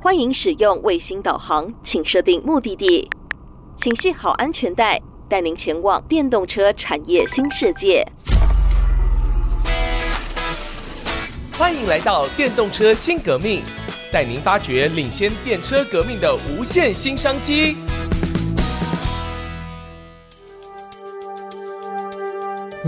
欢迎使用卫星导航，请设定目的地，请系好安全带，带您前往电动车产业新世界。欢迎来到电动车新革命，带您发掘领先电车革命的无限新商机。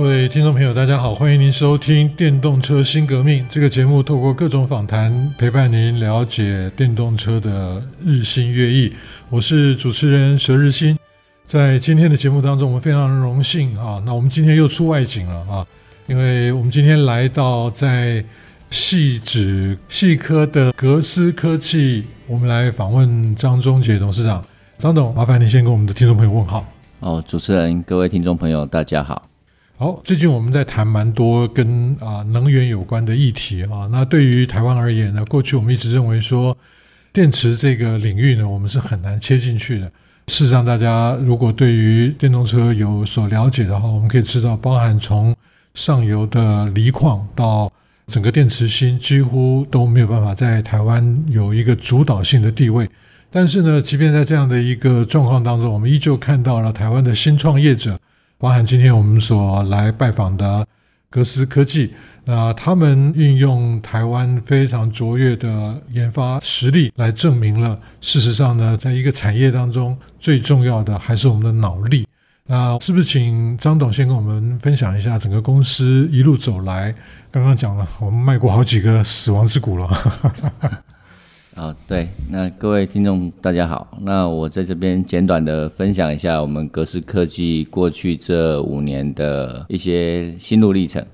各位听众朋友，大家好，欢迎您收听《电动车新革命》这个节目，透过各种访谈陪伴您了解电动车的日新月异。我是主持人佘日新，在今天的节目当中，我们非常荣幸啊，那我们今天又出外景了啊，因为我们今天来到在汐止矽科的格斯科技，我们来访问张忠杰董事长。张董，麻烦您先跟我们的听众朋友问好。哦，主持人，各位听众朋友，大家好。好，最近我们在谈蛮多跟啊能源有关的议题啊。那对于台湾而言呢，过去我们一直认为说，电池这个领域呢，我们是很难切进去的。事实上，大家如果对于电动车有所了解的话，我们可以知道，包含从上游的锂矿到整个电池芯，几乎都没有办法在台湾有一个主导性的地位。但是呢，即便在这样的一个状况当中，我们依旧看到了台湾的新创业者。包含今天我们所来拜访的格斯科技，那他们运用台湾非常卓越的研发实力，来证明了事实上呢，在一个产业当中，最重要的还是我们的脑力。那是不是请张董先跟我们分享一下整个公司一路走来？刚刚讲了，我们迈过好几个死亡之谷了。啊、对，那各位听众大家好，那我在这边简短的分享一下我们格思科技过去这五年的一些心路历程。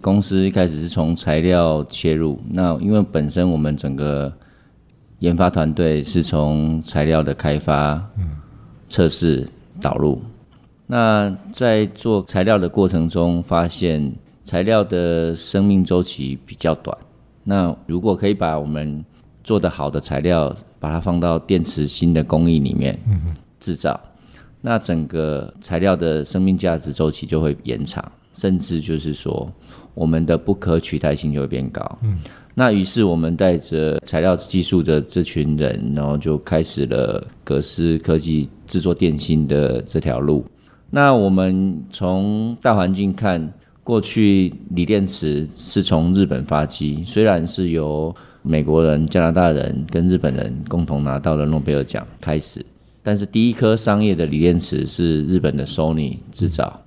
公司一开始是从材料切入，那因为本身我们整个研发团队是从材料的开发、测试、导入。那在做材料的过程中，发现材料的生命周期比较短。那如果可以把我们做得好的材料，把它放到电池芯的工艺里面制造，那整个材料的生命价值周期就会延长，甚至就是说，我们的不可取代性就会变高。那于是我们带着材料技术的这群人，然后就开始了格斯科技制作电芯的这条路。那我们从大环境看，过去锂电池是从日本发迹，虽然是由美国人、加拿大人跟日本人共同拿到了诺贝尔奖开始，但是第一颗商业的锂电池是日本的 Sony 制造。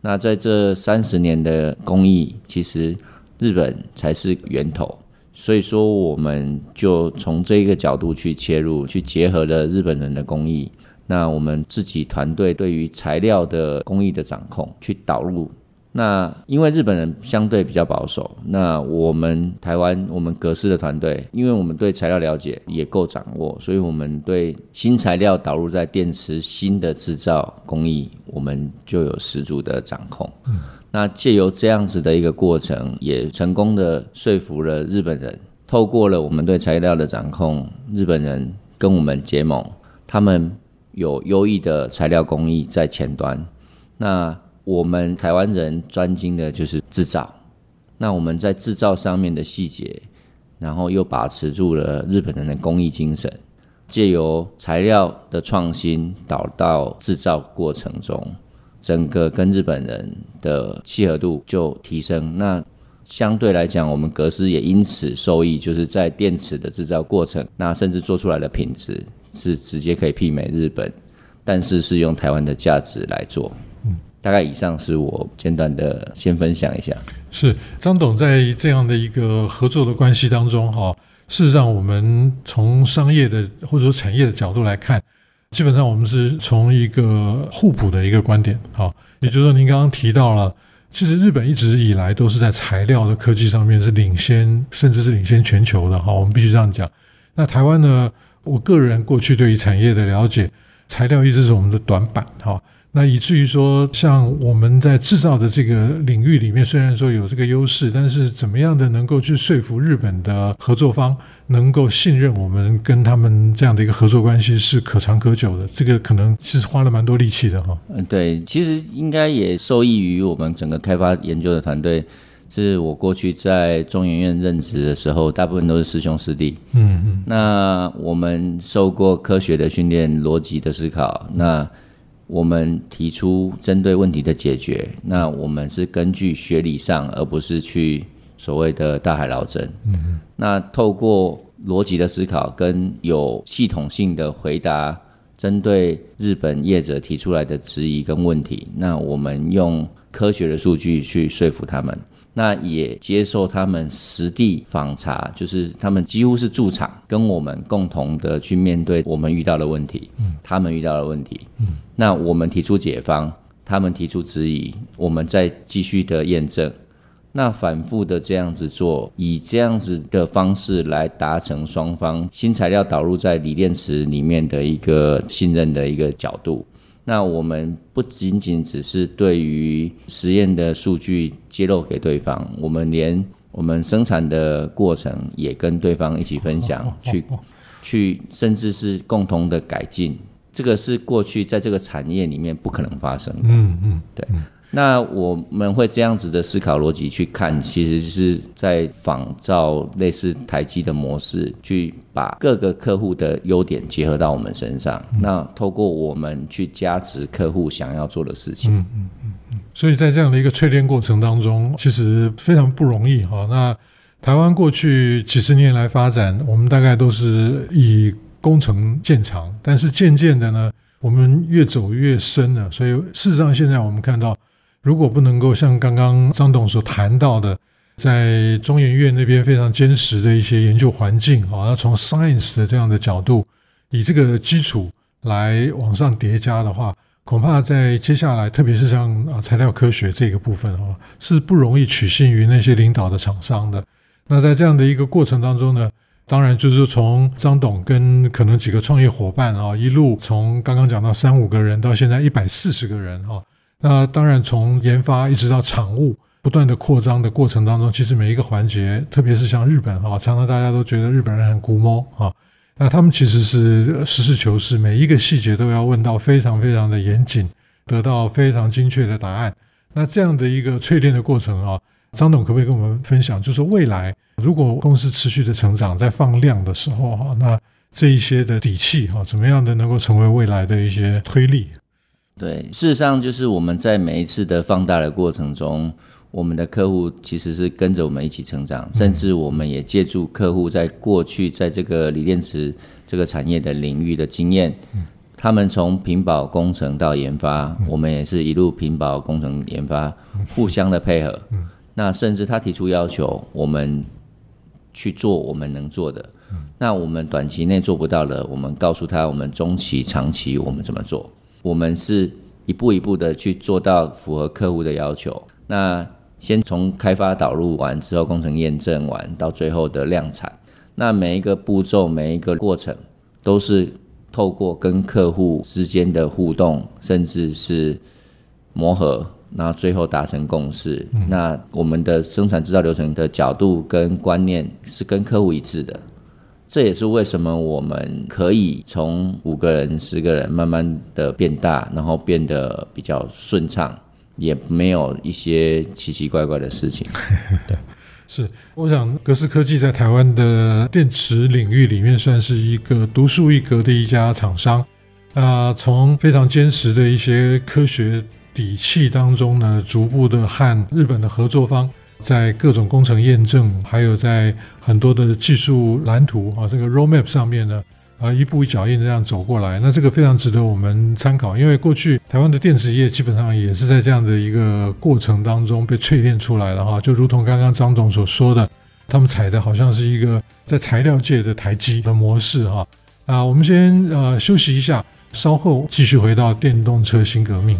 那在这三十年的工艺，其实日本才是源头，所以说我们就从这个角度去切入，去结合了日本人的工艺，那我们自己团队对于材料的工艺的掌控，去导入。那因为日本人相对比较保守，那我们台湾我们格式的团队，因为我们对材料了解也够掌握，所以我们对新材料导入在电池新的制造工艺，我们就有十足的掌控。嗯，那借由这样子的一个过程，也成功的说服了日本人，透过了我们对材料的掌控，日本人跟我们结盟，他们有优异的材料工艺在前端，那。我们台湾人专精的就是制造，那我们在制造上面的细节，然后又把持住了日本人的工艺精神，借由材料的创新导到制造过程中，整个跟日本人的契合度就提升。那相对来讲，我们格斯也因此受益，就是在电池的制造过程，那甚至做出来的品质是直接可以媲美日本，但是是用台湾的价值来做。大概以上是我简短的先分享一下。是张董在这样的一个合作的关系当中，哈，事实上我们从商业的或者说产业的角度来看，基本上我们是从一个互补的一个观点，哈，也就是说您刚刚提到了，其实日本一直以来都是在材料的科技上面是领先，甚至是领先全球的，哈，我们必须这样讲。那台湾呢，我个人过去对于产业的了解，材料一直是我们的短板，哈。那以至于说，像我们在制造的这个领域里面，虽然说有这个优势，但是怎么样的能够去说服日本的合作方能够信任我们，跟他们这样的一个合作关系是可长可久的，这个可能其实花了蛮多力气的哈。嗯，对，其实应该也受益于我们整个开发研究的团队，是我过去在中研院任职的时候，大部分都是师兄师弟。嗯嗯。那我们受过科学的训练，逻辑的思考。那我们提出针对问题的解决。那我们是根据学理上，而不是去所谓的大海捞针。嗯。那透过逻辑的思考跟有系统性的回答，针对日本业者提出来的质疑跟问题，那我们用科学的数据去说服他们。那也接受他们实地访查，就是他们几乎是驻场，跟我们共同的去面对我们遇到的问题，他们遇到的问题，那我们提出解方，他们提出质疑，我们再继续的验证，那反复的这样子做，以这样子的方式来达成双方新材料导入在锂电池里面的一个信任的一个角度。那我们不仅仅只是对于实验的数据揭露给对方，我们连我们生产的过程也跟对方一起分享，去去甚至是共同的改进，这个是过去在这个产业里面不可能发生的。嗯嗯，对。那我们会这样子的思考逻辑去看，其实是在仿照类似台积的模式，去把各个客户的优点结合到我们身上。嗯、那透过我们去加持客户想要做的事情。嗯嗯嗯嗯。所以在这样的一个淬炼过程当中，其实非常不容易哈。那台湾过去几十年来发展，我们大概都是以工程见长，但是渐渐的呢，我们越走越深了。所以事实上，现在我们看到。如果不能够像刚刚张董所谈到的，在中研院那边非常坚实的一些研究环境啊，要从 science 的这样的角度，以这个基础来往上叠加的话，恐怕在接下来，特别是像啊材料科学这个部分啊，是不容易取信于那些领导的厂商的。那在这样的一个过程当中呢，当然就是从张董跟可能几个创业伙伴啊，一路从刚刚讲到三五个人，到现在一百四十个人啊。那当然，从研发一直到产物不断的扩张的过程当中，其实每一个环节，特别是像日本哈，常常大家都觉得日本人很龟毛啊，那他们其实是实事求是，每一个细节都要问到非常非常的严谨，得到非常精确的答案。那这样的一个淬炼的过程啊，张董可不可以跟我们分享，就是未来如果公司持续的成长，在放量的时候哈，那这一些的底气哈，怎么样的能够成为未来的一些推力？对，事实上就是我们在每一次的放大的过程中，我们的客户其实是跟着我们一起成长，甚至我们也借助客户在过去在这个锂电池这个产业的领域的经验，他们从屏保工程到研发，我们也是一路屏保工程研发，互相的配合。那甚至他提出要求，我们去做我们能做的。那我们短期内做不到的，我们告诉他，我们中期、长期我们怎么做。我们是一步一步的去做到符合客户的要求。那先从开发导入完之后，工程验证完到最后的量产，那每一个步骤、每一个过程，都是透过跟客户之间的互动，甚至是磨合，那最后达成共识。嗯。那我们的生产制造流程的角度跟观念是跟客户一致的。这也是为什么我们可以从五个人、十个人慢慢的变大，然后变得比较顺畅，也没有一些奇奇怪怪的事情。对，是，我想格斯科技在台湾的电池领域里面算是一个独树一格的一家厂商。啊，从非常坚实的一些科学底气当中呢，逐步的和日本的合作方。在各种工程验证，还有在很多的技术蓝图啊，这个 roadmap 上面呢，啊，一步一脚印这样走过来，那这个非常值得我们参考。因为过去台湾的电池业基本上也是在这样的一个过程当中被淬炼出来的哈，就如同刚刚张总所说的，他们踩的好像是一个在材料界的台积的模式哈。啊，我们先呃休息一下，稍后继续回到电动车新革命。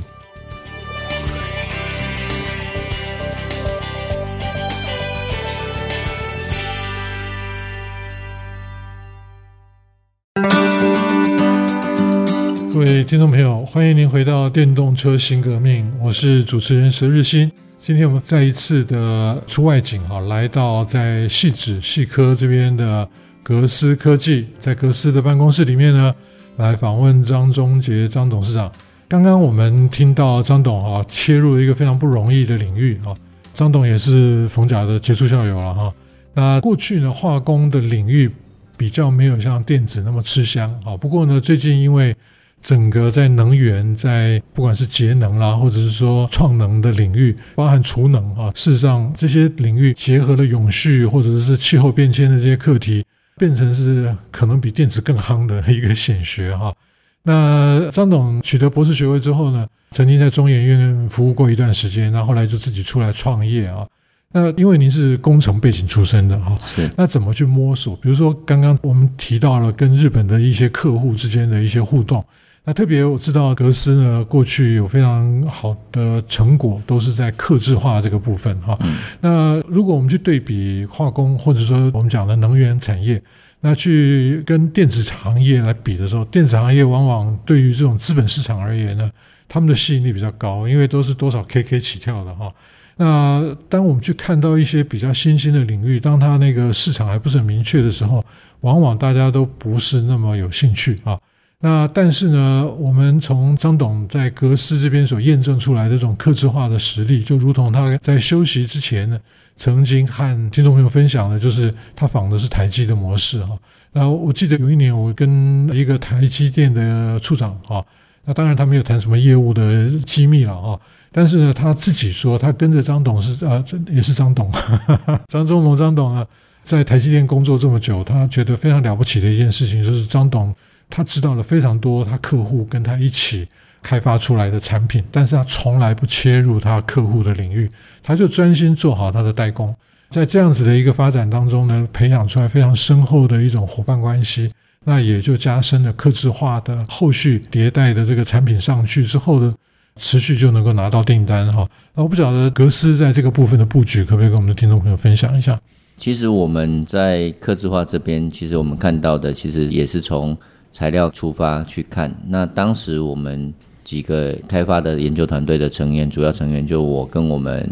听众朋友，欢迎您回到电动车新革命，我是主持人佘日新。今天我们再一次的出外景哈，来到在汐止矽科这边的格斯科技，在格斯的办公室里面呢，来访问张忠杰张董事长。刚刚我们听到张董啊切入一个非常不容易的领域啊，张董也是逢甲的杰出校友了哈。那过去呢，化工的领域比较没有像电子那么吃香啊。不过呢，最近因为整个在能源，在不管是节能啦，或者是说创能的领域，包含储能啊，事实上这些领域结合了永续或者是气候变迁的这些课题，变成是可能比电子更夯的一个显学哈。那张董取得博士学位之后呢，曾经在中研院服务过一段时间，那后来就自己出来创业啊。那因为您是工程背景出身的哈，是那怎么去摸索？比如说刚刚我们提到了跟日本的一些客户之间的一些互动。那特别我知道格斯呢，过去有非常好的成果，都是在克制化这个部分哈。嗯、那如果我们去对比化工，或者说我们讲的能源产业，那去跟电子行业来比的时候，电子行业往往对于这种资本市场而言呢，他们的吸引力比较高，因为都是多少 KK 起跳的哈。那当我们去看到一些比较新兴的领域，当它那个市场还不是很明确的时候，往往大家都不是那么有兴趣啊。那但是呢，我们从张董在格斯这边所验证出来的这种客制化的实力，就如同他在休息之前呢，曾经和听众朋友分享的，就是他仿的是台积的模式哈。那我记得有一年我跟一个台积电的处长哈，那当然他没有谈什么业务的机密了哈，但是呢，他自己说他跟着张董是啊，也是张董，张忠谋张董呢，在台积电工作这么久，他觉得非常了不起的一件事情就是张董。他知道了非常多，他客户跟他一起开发出来的产品，但是他从来不切入他客户的领域，他就专心做好他的代工。在这样子的一个发展当中呢，培养出来非常深厚的一种伙伴关系，那也就加深了客制化的后续迭代的这个产品上去之后的持续就能够拿到订单哈。那我不晓得格斯在这个部分的布局，可不可以跟我们的听众朋友分享一下？其实我们在客制化这边，其实我们看到的，其实也是从材料出发去看，那当时我们几个开发的研究团队的成员，主要成员就我跟我们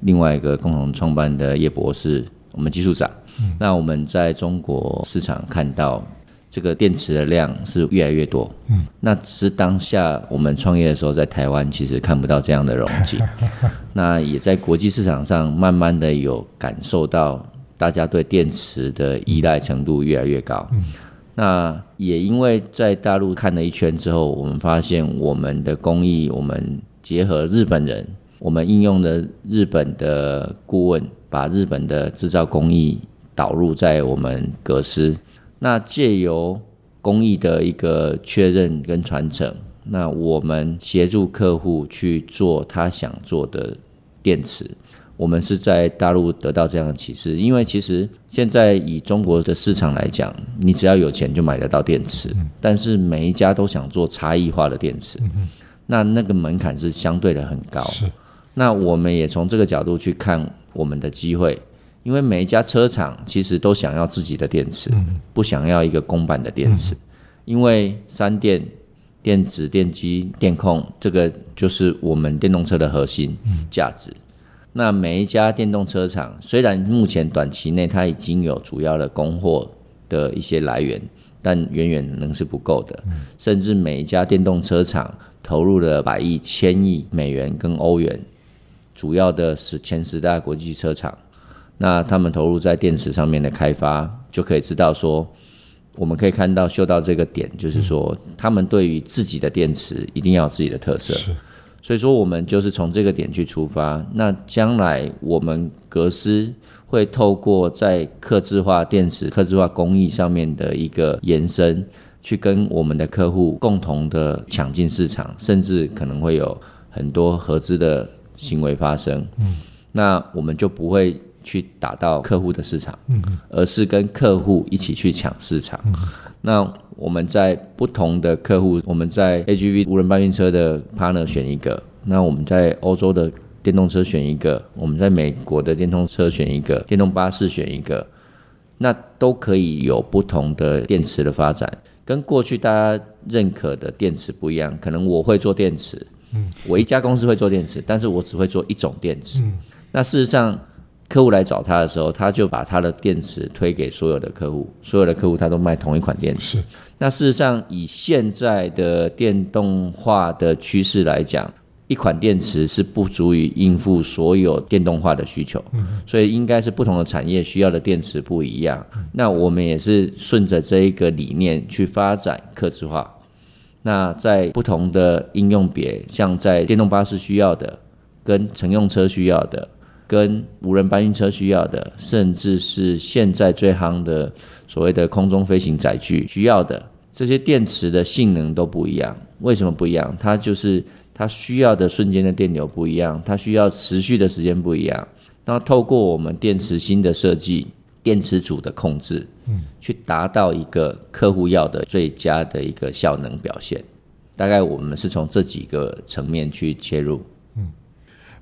另外一个共同创办的叶博士，我们技术长。嗯、那我们在中国市场看到这个电池的量是越来越多。嗯，那只是当下我们创业的时候，在台湾其实看不到这样的容积。那也在国际市场上慢慢的有感受到，大家对电池的依赖程度越来越高。嗯。那也因为在大陆看了一圈之后，我们发现我们的工艺，我们结合日本人，我们应用的日本的顾问，把日本的制造工艺导入在我们格斯。那借由工艺的一个确认跟传承，那我们协助客户去做他想做的电池。我们是在大陆得到这样的启示，因为其实现在以中国的市场来讲，你只要有钱就买得到电池，但是每一家都想做差异化的电池，那那个门槛是相对的很高。那我们也从这个角度去看我们的机会，因为每一家车厂其实都想要自己的电池，不想要一个公版的电池，因为三电、电子、电机、电控这个就是我们电动车的核心价值。那每一家电动车厂，虽然目前短期内它已经有主要的供货的一些来源，但远远仍是不够的。甚至每一家电动车厂投入了百亿、千亿美元跟欧元，主要的是前十大国际车厂，那他们投入在电池上面的开发，就可以知道说，我们可以看到、嗅到这个点，就是说，他们对于自己的电池一定要有自己的特色。所以说，我们就是从这个点去出发。那将来我们格斯会透过在刻制化电池、刻制化工艺上面的一个延伸，去跟我们的客户共同的抢进市场，甚至可能会有很多合资的行为发生。嗯，那我们就不会去打到客户的市场，嗯，而是跟客户一起去抢市场。嗯，那。我们在不同的客户，我们在 AGV 无人搬运车的 partner 选一个，那我们在欧洲的电动车选一个，我们在美国的电动车选一个，电动巴士选一个，那都可以有不同的电池的发展，跟过去大家认可的电池不一样。可能我会做电池，嗯，我一家公司会做电池，但是我只会做一种电池。嗯，那事实上。客户来找他的时候，他就把他的电池推给所有的客户，所有的客户他都卖同一款电池。是。那事实上，以现在的电动化的趋势来讲，一款电池是不足以应付所有电动化的需求，所以应该是不同的产业需要的电池不一样。那我们也是顺着这一个理念去发展客制化。那在不同的应用别，像在电动巴士需要的，跟乘用车需要的，跟无人搬运车需要的，甚至是现在最夯的所谓的空中飞行载具需要的，这些电池的性能都不一样。为什么不一样？它就是。它需要的瞬间的电流不一样，它需要持续的时间不一样。那透过我们电池新的设计、电池组的控制，嗯，去达到一个客户要的最佳的一个效能表现。大概我们是从这几个层面去切入。嗯，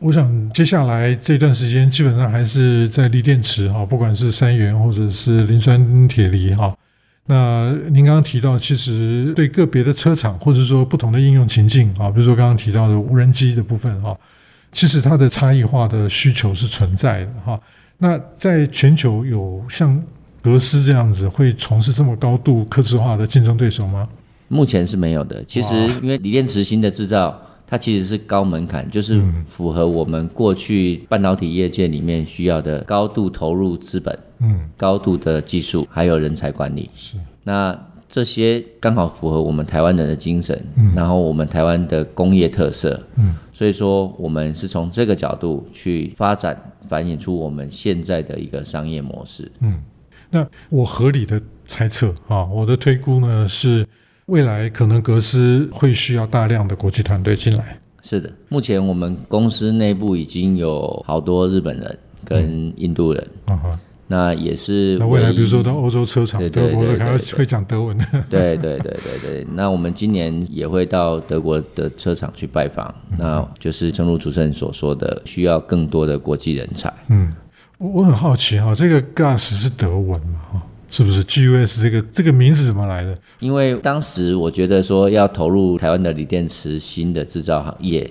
我想接下来这段时间基本上还是在锂电池哈，不管是三元或者是磷酸铁锂哈。那您刚刚提到，其实对个别的车厂，或者说不同的应用情境啊，比如说刚刚提到的无人机的部分哈，其实它的差异化的需求是存在的哈。那在全球有像格斯这样子会从事这么高度客制化的竞争对手吗？目前是没有的。其实因为锂电池新的制造，它其实是高门槛，就是符合我们过去半导体业界里面需要的高度投入资本。嗯，高度的技术还有人才管理。是，那这些刚好符合我们台湾人的精神，嗯，然后我们台湾的工业特色，嗯，所以说我们是从这个角度去发展，反映出我们现在的一个商业模式。嗯，那我合理的猜测啊，我的推估呢是未来可能格斯会需要大量的国际团队进来。是的，目前我们公司内部已经有好多日本人跟印度人。嗯嗯那也是。那未来比如说到欧洲车厂，德国的还会讲德文的。对对对对对。那我们今年也会到德国的车厂去拜访，那就是正如主持人所说的，需要更多的国际人才。嗯，我我很好奇哈，这个 GUS 是德文嘛？哈，是不是 GUS 这个这个名字怎么来的？因为当时我觉得说要投入台湾的锂电池新的制造行业。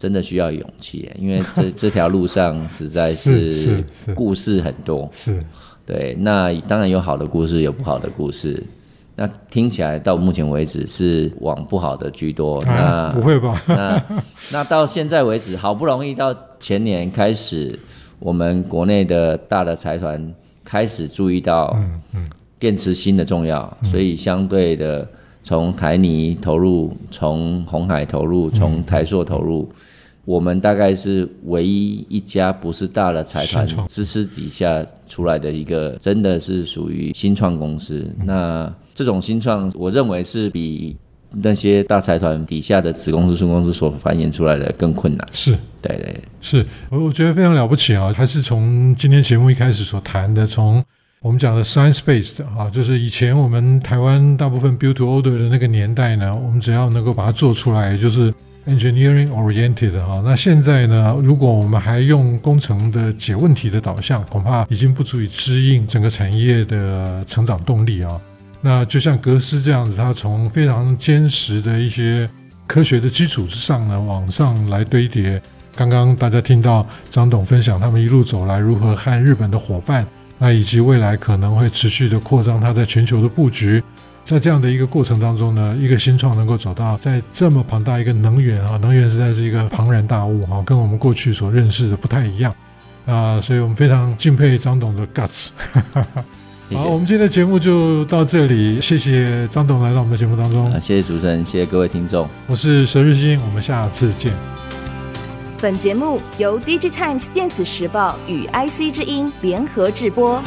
真的需要勇气，因为这 这条路上实在是故事很多。是，是，是，对，那当然有好的故事，有不好的故事。那听起来到目前为止是往不好的居多。啊、那不会吧？那那到现在为止，好不容易到前年开始，我们国内的大的财团开始注意到电池芯的重要，所以相对的从台泥投入，从红海投入，从台硕投入。我们大概是唯一一家不是大的财团支持底下出来的一个，真的是属于新创公司。那这种新创，我认为是比那些大财团底下的子公司、孙公司所繁衍出来的更困难。是，对对，是，我我觉得非常了不起啊！还是从今天节目一开始所谈的，从我们讲的 science based 啊，就是以前我们台湾大部分 build to order 的那个年代呢，我们只要能够把它做出来，就是。Engineering oriented 啊，那现在呢？如果我们还用工程的解问题的导向，恐怕已经不足以支应整个产业的成长动力啊。那就像格斯这样子，它从非常坚实的一些科学的基础之上呢，往上来堆叠。刚刚大家听到张董分享他们一路走来如何和日本的伙伴，那以及未来可能会持续的扩张它在全球的布局。在这样的一个过程当中呢，一个新创能够走到在这么庞大一个能源啊，能源实在是一个庞然大物哈，跟我们过去所认识的不太一样啊，所以我们非常敬佩张董的 guts。好，我们今天的节目就到这里，谢谢张董来到我们的节目当中。谢谢主持人，谢谢各位听众，我是佘日新，我们下次见。本节目由 DigiTimes 电子时报与 IC 之音联合制播。